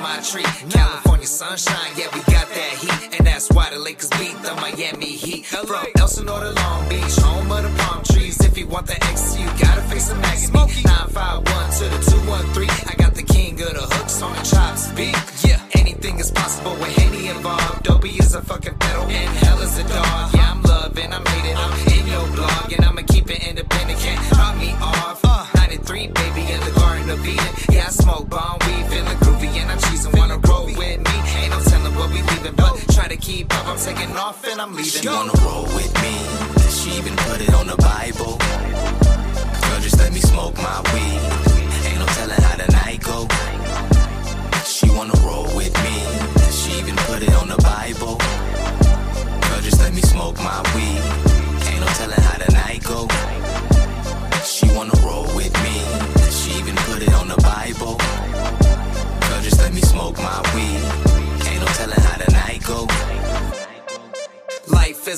My tree. California sunshine, yeah, we got that heat, and that's why the Lakers beat the Miami Heat. From Elsinore to Long Beach, home of the palm trees. If you want the X, you gotta face the magazine. 951 to the 213. I got the king of the hooks on the chop speak. Yeah, anything is possible with Haney involved. Dopey is a fucking pedal, and hell is a dog. Yeah, I'm loving, I'm hating, I'm in your blog, and I'ma keep it independent. Can't drop me off. Uh, 93, baby, in the Garden of Eden. Yeah, I smoke bomb to keep up. I'm taking off and I'm leaving. She wanna roll with me. She even put it on the Bible. Girl, just let me smoke my weed. Ain't no telling how the night go. She wanna roll with me. She even put it on the Bible. Girl, just let me smoke my weed.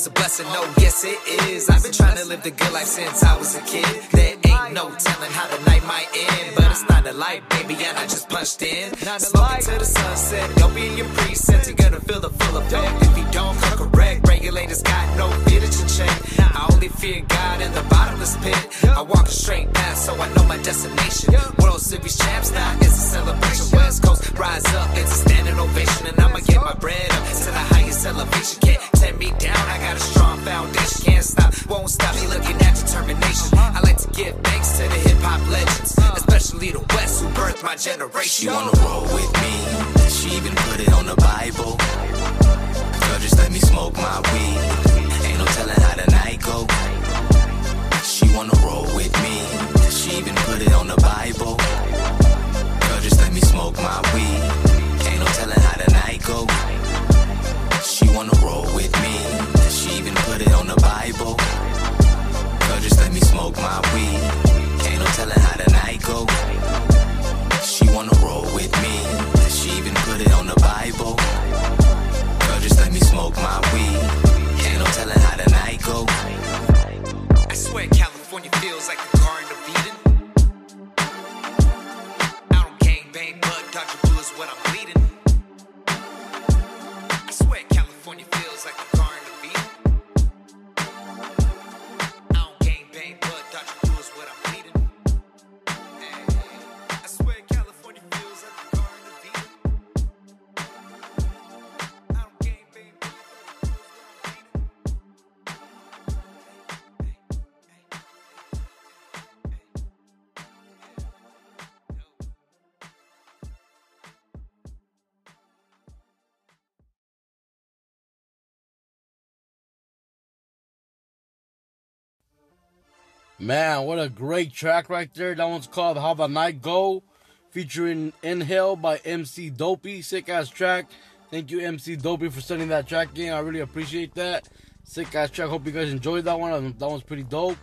Is a blessing, no, yes it is. I've been trying to live the good life since I was a kid. There ain't no telling how the night might end, but it's not a light, baby, and I just punched in. Smoking to the sunset, don't be in your preset, you're gonna feel the full effect. If you don't come correct, regulators got no that check. I only fear God in the bottomless pit. I walk a straight path, so I know my destination. World Series champs now, it's a celebration. West Coast, rise up, it's a standing ovation, and I'ma get my bread up to the highest elevation. Can't tear me down, I got a strong foundation. Can't stop, won't stop me looking at determination. I like to give thanks to the hip hop legends, especially the West who birthed my generation. She wanna roll with me. She even put it on the Bible. Just let me smoke my weed. Ain't no telling how the night go. She wanna roll with me. She even put it on the Bible. Girl, just let me smoke my weed. Ain't no telling how the night go. She wanna roll with me. She even put it on the Bible. Girl, just let me smoke my weed. Ain't no telling how the night go. She wanna roll with me. She even put it on the Bible. Smoke my weed. Ain't no telling how the night go. I swear California feels like Man, what a great track right there. That one's called How the Night Go, featuring Nhale by Emcee Dopey. Sick ass track. Thank you, Emcee Dopey, for sending that track in. I really appreciate that. Sick ass track. Hope you guys enjoyed that one. That one's pretty dope.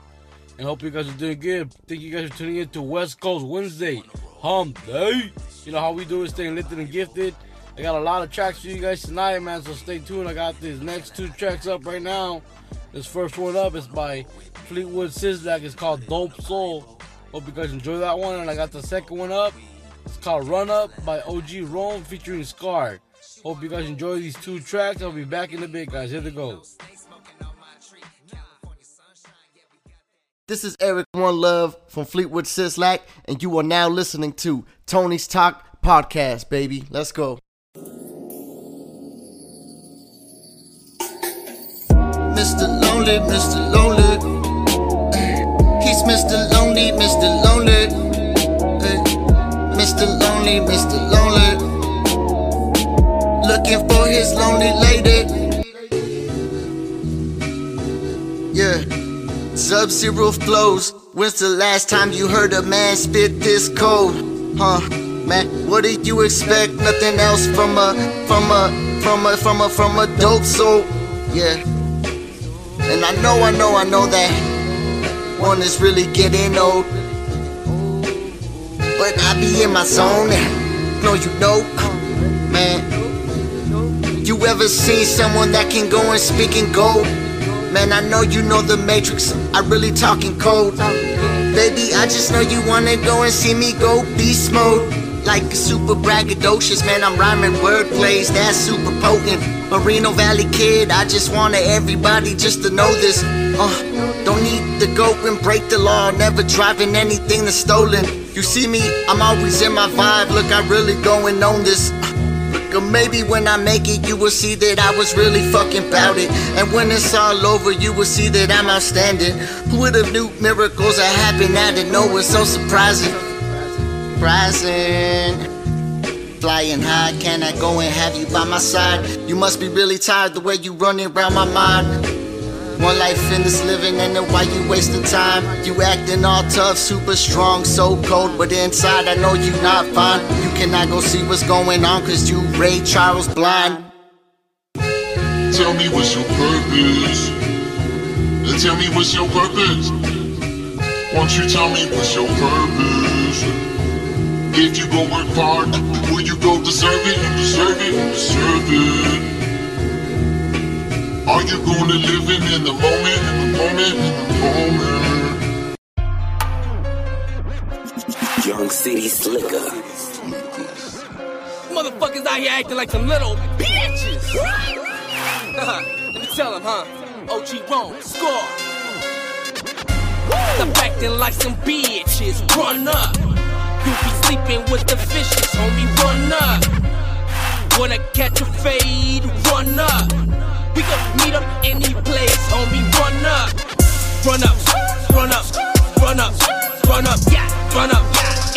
And hope you guys are doing good. Thank you guys for tuning in to West Coast Wednesday. Hump Day. You know how we do it, staying lifted and gifted. I got a lot of tracks for you guys tonight, man. So stay tuned. I got these next two tracks up right now. This first one up is by Fleetwood Sizlack. It's called Dope Soul. Hope you guys enjoy that one. And I got the second one up. It's called Run Up by OG Rome featuring Skar. Hope you guys enjoy these two tracks. I'll be back in a bit, guys. Here they go. This is Eric One Love from Fleetwood Sizlack, and you are now listening to Tony's Talk Podcast, baby. Let's go. Mr. Lonely, Mr. Lonely. He's Mr. Lonely, Mr. Lonely. Mr. Lonely, Mr. Lonely. Looking for his lonely lady. Yeah. Sub zero flows. When's the last time you heard a man spit this cold? Huh? Man, what did you expect? Nothing else from a, from a, from a, from a, from a dope soul. Yeah. And I know, I know, I know that one is really getting old. But I be in my zone. No, you know, man. You ever seen someone that can go and speak in gold? Man, I know you know the Matrix. I really talking code. Baby, I just know you wanna go and see me go beast mode. Like a super braggadocious, man, I'm rhyming wordplays, that's super potent. Moreno Valley kid, I just want everybody just to know this. Uh, don't need to go and break the law, never driving anything that's stolen. You see me, I'm always in my vibe, look, I really going on this. Uh, or maybe when I make it, you will see that I was really fucking bout it. And when it's all over, you will see that I'm outstanding. Who would have knew miracles are happening out of nowhere? So surprising. Surprising. Flying high, can I go and have you by my side? You must be really tired the way you running around my mind. One life in this living, and then why you wasting time? You acting all tough, super strong, so cold, but inside I know you not fine. You cannot go see what's going on, cause you Ray Charles blind. Tell me what's your purpose. Tell me what's your purpose. Won't you tell me what's your purpose? If you go work hard, will you go deserve it? Deserve it, deserve it. Are you gonna live it in the moment, in the moment, in the moment? Young City Slicker. Motherfuckers out here acting like some little bitches. Let me tell them, huh? OG wrong, score. Stop acting like some bitches. Run up. You be sleeping with the fishes, homie. Run up. Wanna catch a fade? Run up. We gon' meet up any place, homie. Run up. Run up. Run up. Run up. Run up. Yeah. Run up.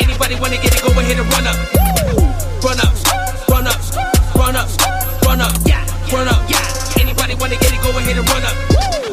Anybody wanna get it? Go ahead and run up. Run up. Run up. Run up. Run up. Yeah. Run up. Yeah. Anybody wanna get it? Go ahead and run up.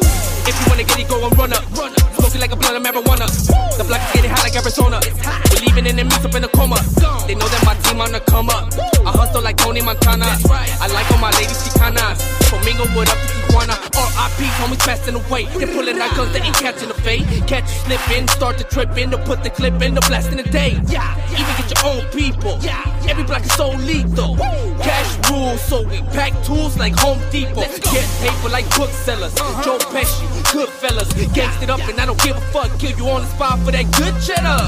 If you wanna get it, go and run up. Run up. Smoking like a blunt of marijuana. The block is getting hot like Arizona. We're leaving enemies up in a coma. They know that my team on the come up. I hustle like Tony Montana. I like all my ladies Chicanas. From Inglewood up to Tijuana. R.I.P. homies passing away. They're pulling out guns, they ain't catching the fade. Catch you slipping, start to tripping, to put the clip in, the blast in the day. Yeah, even get your own people. Yeah, every block is so lethal. Cash rules, so we pack tools like Home Depot. Get paper like booksellers. Joe Pesci, Goodfellas. Gangsta up and I don't give a fuck. Kill you on the spot for that good cheddar.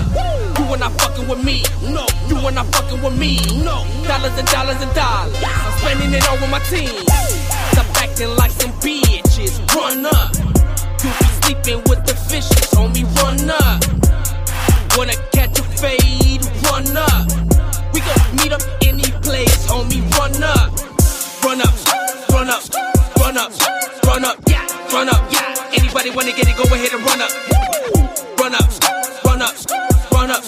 You are not fucking with me. No, you are not fucking with me. No, dollars and dollars and dollars. I'm spending it all with my team. Stop acting like some bitches. Run up. You be sleeping with the fishes, homie. Run up. Wanna catch a fade? Run up. We gon' meet up any place, homie. Run up. Anybody wanna get it? Go ahead and run up. Run up. Run up. Run up.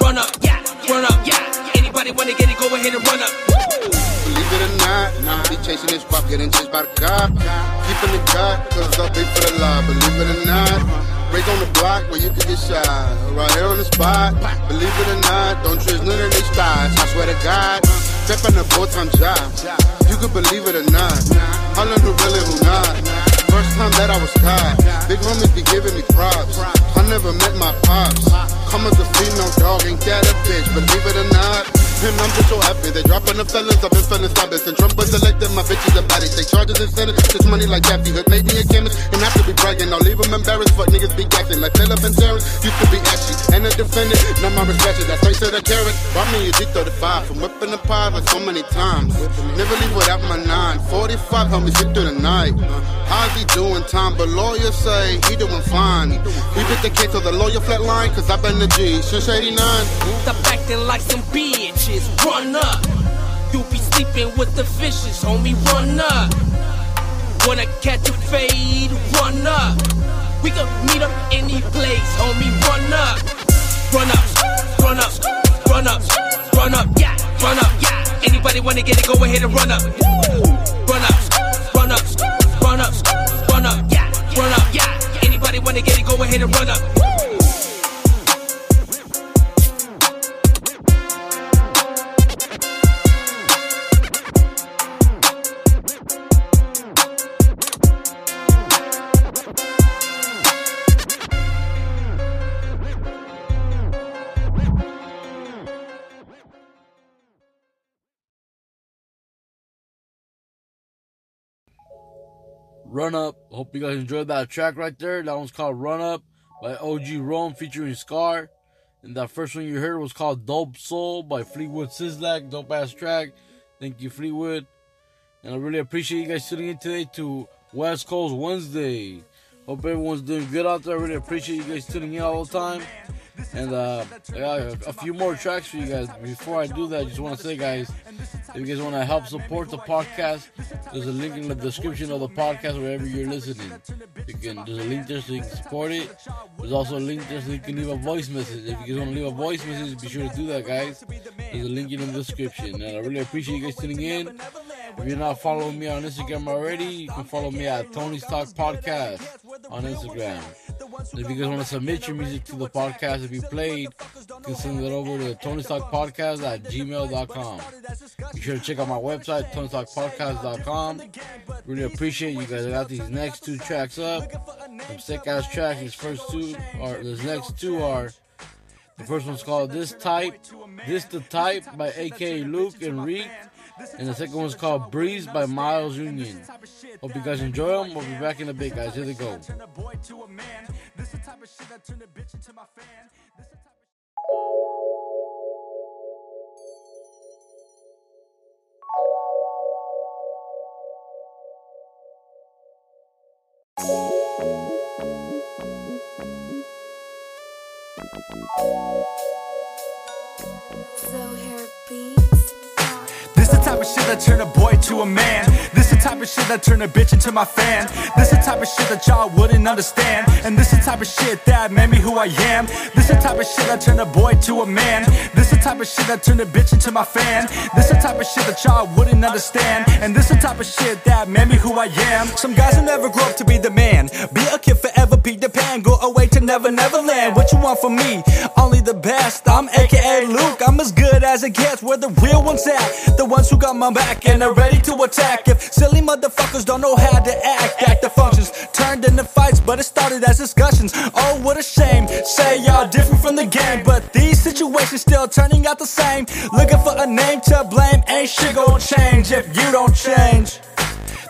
Run up. Yeah. Run up. Yeah. Anybody wanna get it? Go ahead and run up. Believe it or not, nah, be chasing this pop, getting chased by the cop. Keeping it cut, cause I'll pay for the law. Believe it or not, break on the block where you can get shot. Right here on the spot. Believe it or not, don't trust none of these styles. I swear to God, step in the full time job. You can believe it or not. I learned who really who not. First time that I was caught, big homies be giving me props. I never met my pops. Come as a female dog, ain't that a bitch? Believe it or not. And I'm just so happy they dropping the fellas. I've been feeling stubborn. And Trump was elected, my bitches and bodies. Take charges and senate. This money like Daffy Hood made me a chemist. And I to be bragging. I'll leave them embarrassed. Fuck niggas be gassing like Philip and Terrence. Used to be ashy and a defendant. Now my respect is that straight to the carrot. Brought me a G35 from whipping the pie like so many times. Never leave without my nine. 45 help me sit through the night. How's he doing time? But lawyers say he doing fine. We bit the case of the lawyer flatline. Cause I've been the G since 89. Stop acting like some bitches. Run up. You be sleeping with the fishes, homie. Run up. Wanna catch a fade? Run up. We can meet up any place, homie. Run up, run up, run up, run up, run up, yeah, run up, yeah. Anybody wanna get it? Go ahead and run up, run up, run up, run up, run up, yeah, run up, yeah. Anybody wanna get it? Go ahead and run up. Run Up. Hope you guys enjoyed that track right there. That one's called Run Up by OG Rome featuring Skar. And that first one you heard was called Dope Soul by Fleetwood Sizlack. Dope ass track. Thank you, Fleetwood. And I really appreciate you guys tuning in today to West Coast Wednesday. Hope everyone's doing good out there. I really appreciate you guys tuning in all the time. And uh, I got a, a few more tracks for you guys. Before I do that, I just want to say, guys, if you guys want to help support the podcast, there's a link in the description of the podcast wherever you're listening. You can there's a link there so you can support it. There's also a link there so you can leave a voice message. If you guys want to leave a voice message, be sure to do that, guys. There's a link in the description. And I really appreciate you guys tuning in. If you're not following me on Instagram already, you can follow me at Tony's Talk Podcast on Instagram. If you guys want to submit your music to the podcast, if you played, you can send it over to TonyStockPodcast at gmail.com. Be sure to check out my website, Tony'sTalkPodcast.com. Really appreciate you guys. I got these next two tracks up. Some sick ass tracks. These first two are, these next two are. The first one's called This Type, This the Type by AKA Luke and Reek. And the second one's called Breeze by Myles Union. Hope you guys enjoy them. We'll be back in a bit, guys. Here they go. Of shit that turn a boy to a man. This the type of shit that turn a bitch into my fan. This the type of shit that y'all wouldn't understand. And this the type of shit that made me who I am. This the type of shit that turn a boy to a man. This the type of shit that turn a bitch into my fan. This the type of shit that y'all wouldn't understand. And this the type of shit that made me who I am. Some guys will never grow up to be the man. Be a kid forever, Peter Pan. Go away to Never Never Land. What you want from me? Only the best. I'm AKA Luke. I'm as good as it gets. Where the real ones at? The ones who got my back and are ready to attack. If silly motherfuckers don't know how to act, act the functions turned into fights, but it started as discussions. Oh, what a shame. Say y'all different from the game, but these situations still turning out the same. Looking for a name to blame, ain't shit gonna change if you don't change.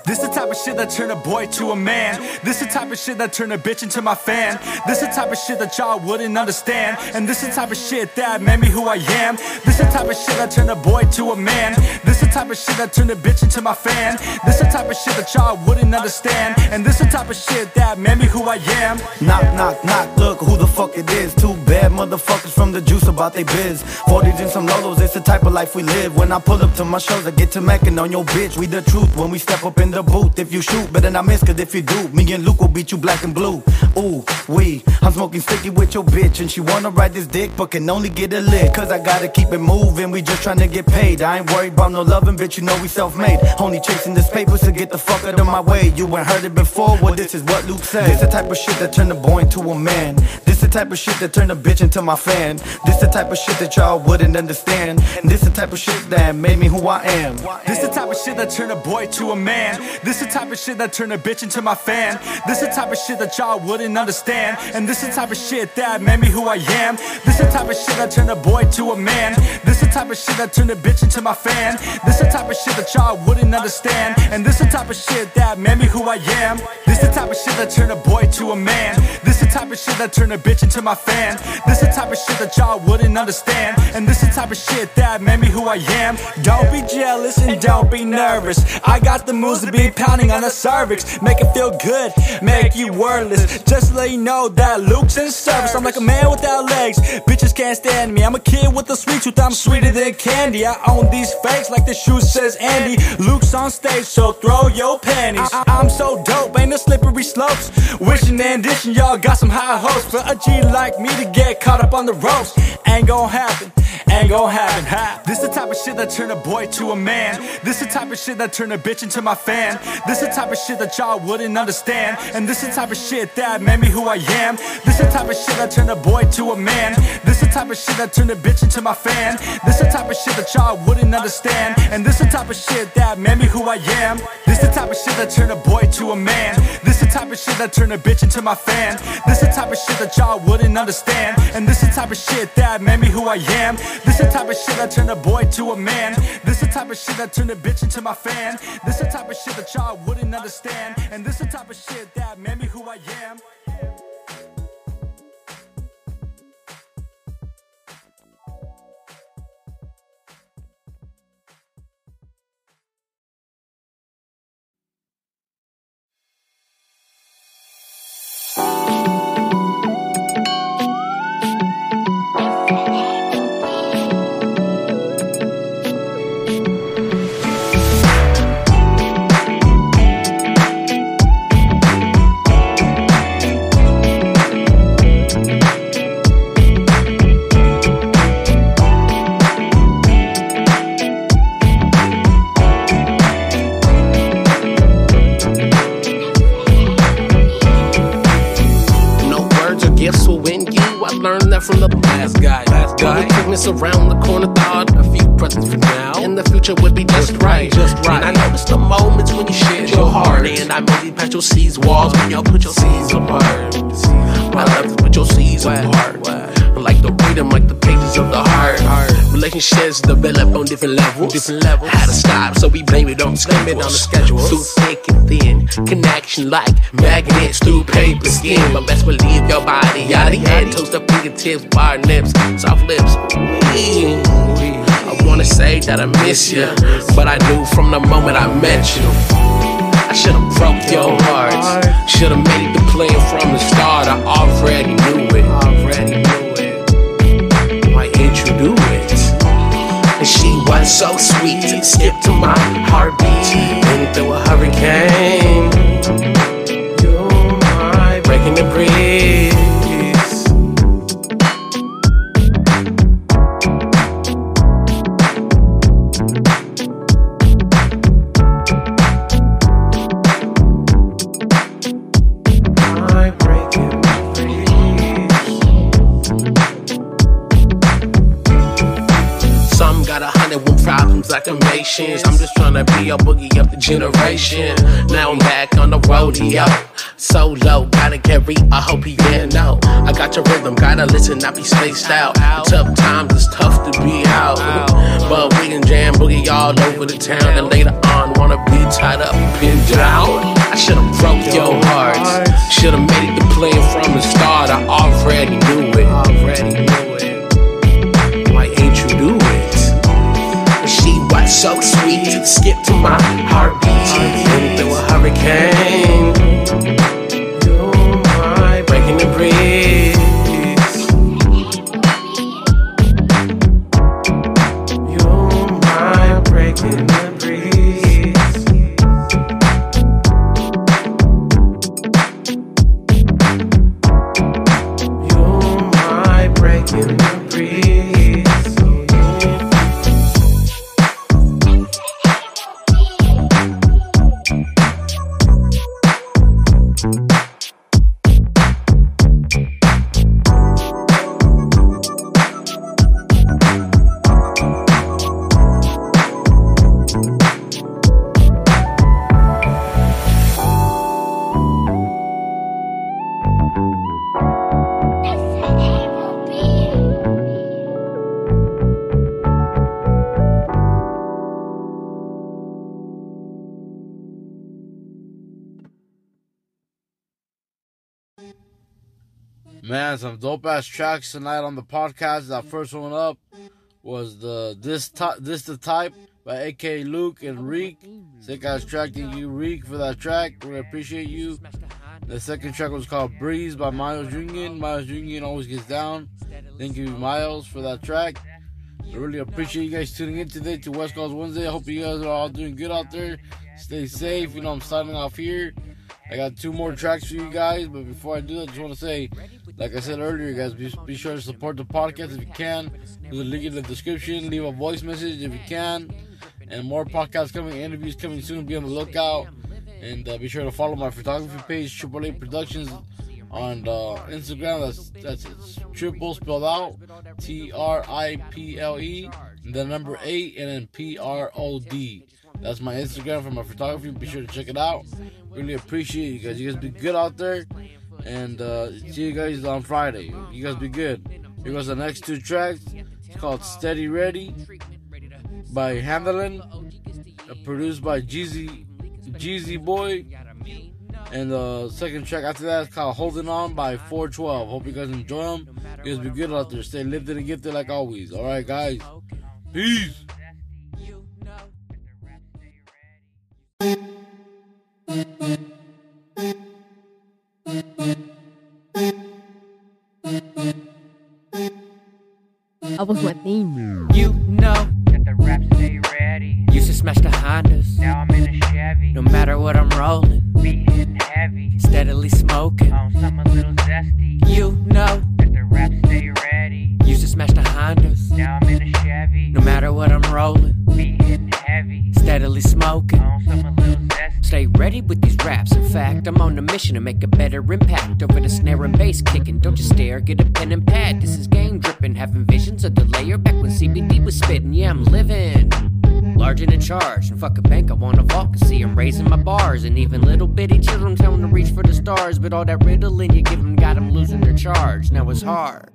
This the type of shit that turn a boy to a man. This the type of shit that turn a bitch into my fan. This the type of shit that y'all wouldn't understand. And this the type of shit that made me who I am. This the type of shit that turn a boy to a man. This the type of shit that turn a bitch into my fan. This the type of shit that y'all wouldn't understand. And this the type of shit that made me who I am. Knock, knock, knock, look who the fuck it is. Two bad motherfuckers from the juice about they biz. 40s and some lolos, it's the type of life we live. When I pull up to my shows, I get to macking on your bitch. We the truth when we step up in the booth. If you shoot, better not miss, cause if you do, me and Luke will beat you black and blue. Ooh, we, I'm smoking sticky with your bitch, and she wanna ride this dick, but can only get a lick. Cause I gotta keep it moving, we just tryna get paid. I ain't worried about no loving, bitch, you know we self made. Only chasing this paper, so get the fuck out of my way. You ain't heard it before, well, this is what Luke said. This the type of shit that turned a boy into a man. This the type of shit that turned a bitch into my fan. This the type of shit that y'all wouldn't understand. And this the type of shit that made me who I am. This the type of shit that turned a boy to a man. This is the type of shit that turned a bitch into my fan. This the type of shit that y'all wouldn't understand. And this the type of shit that made me who I am. This the type of shit that turned a boy to a man. This the type of shit that turned a bitch into my fan. This the type of shit that y'all wouldn't understand. And this the type of shit that made me who I am. This the type of shit that turned a boy to a man. This the type of shit that turn a bitch into my fan. This the type of shit that y'all wouldn't understand. And this the type of shit that made me who I am. Don't be jealous and don't be nervous. I got the moves to be pounding on the cervix. Make it feel good, make you wordless. Just let you know that Luke's in service. I'm like a man without legs. Bitches can't stand me. I'm a kid with a sweet tooth. I'm sweeter than candy. I own these fakes like the shoe says Andy. Luke's on stage, so throw your panties. I- I'm so dope, ain't no slippery slopes. Wishing and dishing, y'all got some high hopes for a G like me to get caught up on the ropes. Ain't gon' happen, ain't gon' happen. Ha. This the type of shit that turn a boy to a man. This the type of shit that turn a bitch into my fan. This the type of shit that y'all wouldn't understand. And this the type of shit that made me who I am. This the type of shit that turn a boy to a man. This the type of shit that turn a bitch into my fan. This the type of shit that y'all wouldn't understand. And this the type of shit that made me who I am. This the type of shit that turn a boy to a man. This the type of shit that turn a bitch into my fan. This the type of shit that y'all wouldn't understand. And this the type of shit that made me who I am. This the type of shit that turn a boy to a man. This the type of shit that turn a bitch into my fan. This the type of shit that y'all wouldn't understand. And this the type of shit that made me who I am. From the last guy. Last guy. Quickness around the corner, thought a few presents for now. And the future would be just right. Just right. And I noticed the moments when you shared your heart. And I made you patch your seas walls when y'all put your seas apart. I love to put your seas apart. Like the rhythm, like the pages of the heart. Relationships develop on different levels. Different levels. Had to stop, so we blame it on blame it on the schedule. Through thick and thin, connection like magnets through paper skin. But best believe your body of head, toast up fingertips, bar nips, soft lips. I wanna say that I miss you, but I knew from the moment I met you. I should've broke your heart. Should've made the plan from the start. I already knew it. Already skipped to my heartbeat. Now I'm back on the rodeo. Solo, gotta carry a whole piano. I got your rhythm, gotta listen, not be spaced out. Tough times, it's tough to be out. But we can jam boogie all over the town. And later on, wanna be tied up pinned down. I should've broke your heart. Should've made it the plan from the start. I already knew it. Already so sweet, skipped to my heartbeat. And through a hurricane, some dope ass tracks tonight on the podcast. That first one up was the this Ty- this the type by AK Luke and Reek. Sick ass track. Thank you, Reek, for that track. Really appreciate you. The second track was called Breeze by Myles Union. Myles Union always gets down. Thank you, Myles, for that track. I really appreciate you guys tuning in today to West Coast Wednesday. I hope you guys are all doing good out there. Stay safe. You know, I'm signing off here. I got two more tracks for you guys, but before I do that, I just want to say, like I said earlier, guys, be, be sure to support the podcast if you can. There's a link in the description. Leave a voice message if you can. And more podcasts coming, interviews coming soon. Be on the lookout. And uh, be sure to follow my photography page, Triple A Productions, on uh, Instagram. That's that's triple spelled out, T R I P L E, the number eight, and then P R O D. That's my Instagram for my photography. Be sure to check it out. Really appreciate you guys. You guys be good out there, and uh, see you guys on Friday. You guys be good. Here goes the next two tracks. It's called Steady Ready by Handlin, uh, produced by Jeezy Jeezy Boy. And the second track after that is called Holding On by 412. Hope you guys enjoy them. You guys be good out there. Stay lifted and gifted like always. Alright, guys. Peace. Living. Large and in charge, and fuck a bank, I want a vault, cause see I'm raising my bars. And even little bitty children tell to reach for the stars. But all that riddling you give 'em got 'em losing their charge. Now it's hard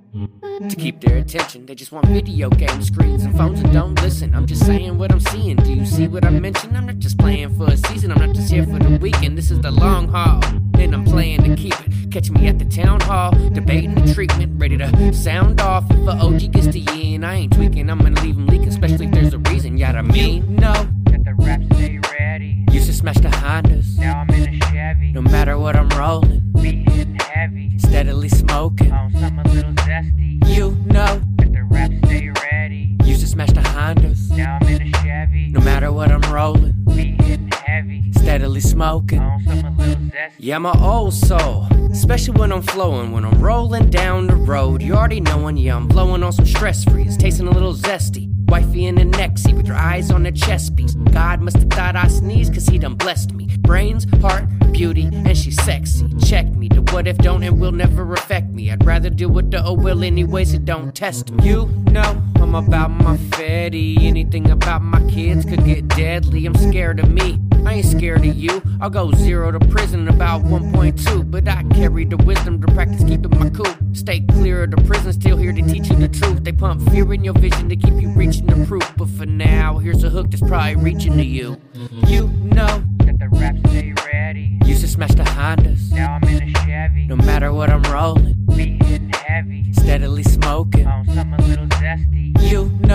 to keep their attention. They just want video game screens and phones and don't listen. I'm just saying what I'm seeing. Do you see what I mentioned? I'm not just playing for a season, I'm not just here for the weekend. This is the long haul, and I'm playing to keep it. Catch me at the town hall, debating the treatment, ready to sound off. If a OG gets to you and I ain't tweaking, I'm gonna leave 'em leaking, especially if there's a reason. Yeah, I mean, no. That the raps stay ready. Used to smash the Hondas. Now I'm in a Chevy. No matter what I'm rolling, be hitting heavy. Steadily smoking on some a little zesty. You know that the raps stay ready. Used to smash the Hondas. Now I'm in a Chevy. No matter what I'm rolling, be hitting heavy. Steadily smoking on some a little zesty. Yeah, I'm old soul. Especially when I'm flowing, when I'm rolling down the road. You already knowin', yeah, I'm blowing on some stress free. It's tasting a little zesty. Wifey in the seat with your eyes on the chest piece. God must have thought I sneezed cause he done blessed me. Brains, heart, beauty, and she's sexy. Check me. The what if don't and will never affect me. I'd rather deal with the oh well anyways, it don't test me. You know I'm about my fetty. Anything about my kids could get deadly. I'm scared of me. I ain't scared of you. I'll go zero to prison in about 1.2. But I carry the wisdom to practice keeping my cool. Stay clear of the prison, still here to teach you the truth. They pump fear in your vision to keep you reaching the proof. But for now, here's a hook that's probably reaching to you. You know that the raps stay ready. Used to smash the Hondas. Now I'm in a Chevy. No matter what I'm rolling, be hitting heavy. Steadily smoking on some a little zesty. You know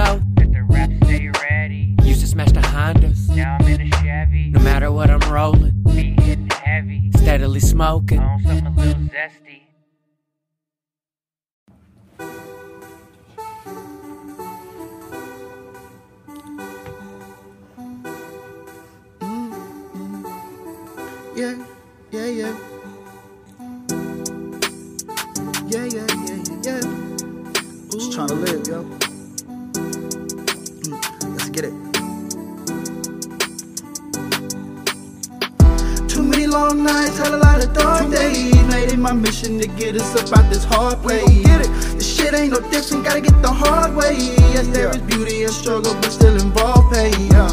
little up out this hard. Get it. This shit ain't no different, gotta get the hard way. Yes, there is beauty and struggle, but still involved pain. Yeah.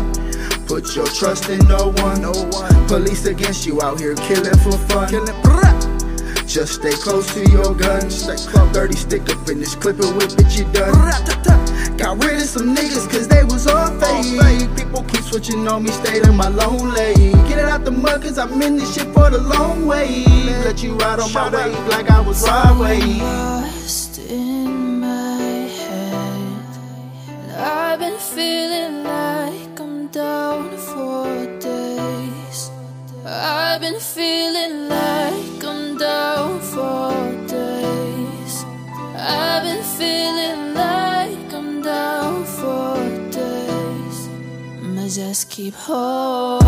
Put your trust in no one, no one. Police against you out here killing for fun. Killin', Just stay close to your gun. Stay close. 30 stick up in this clip and whip it, you done. Got rid of some niggas cause they was all fake. People keep switching on me, stayed in my lone lane. Get it out the mud, cause I'm in this shit for the long way. Let you ride on my wave like I was Broadway. Lost in my head. And I've been feeling like I'm down for days. I've been feeling like I'm down for days. I've been feeling just keep holding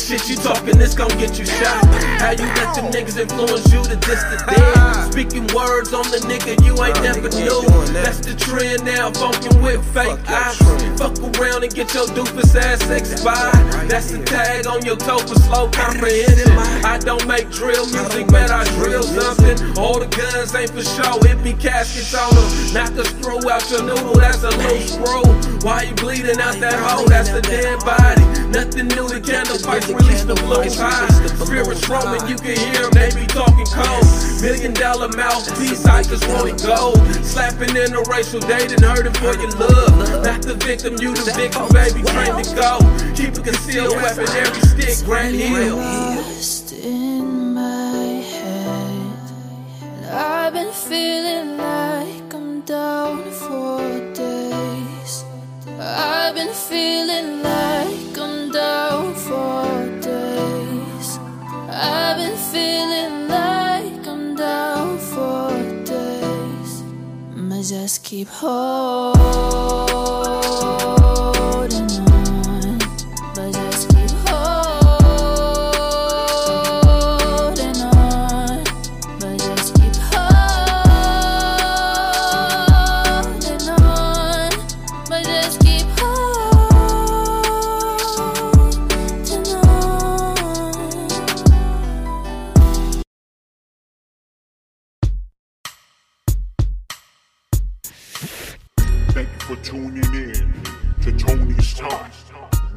shit you talking, this gon' get you shot. How you let them niggas influence you to diss the dead? Speaking words on the nigga you ain't never knew. That's the trend now, funkin' with fake eyes. Fuck around and get your doofus ass expired. That's the tag on your toe for slow comprehension. I don't make drill music, but I drill something. All the guns ain't for show, it be caskets on them. Knock a screw out your noodle, that's a loose screw. Why you bleeding out that hole? That's a dead body. Nothing new, the candle pipes the fluid high. Spirits roaming, you can hear them, they be talking cold. Million dollar mouthpiece, I just want it gold. Slapping interracial dating, hurting for your love. Not the victim, you the victim, baby, train to go. Keep a concealed weapon, every stick, Grant Hill. Lost in my head. And I've been feeling like I'm down for days. I've been feeling like just keep holding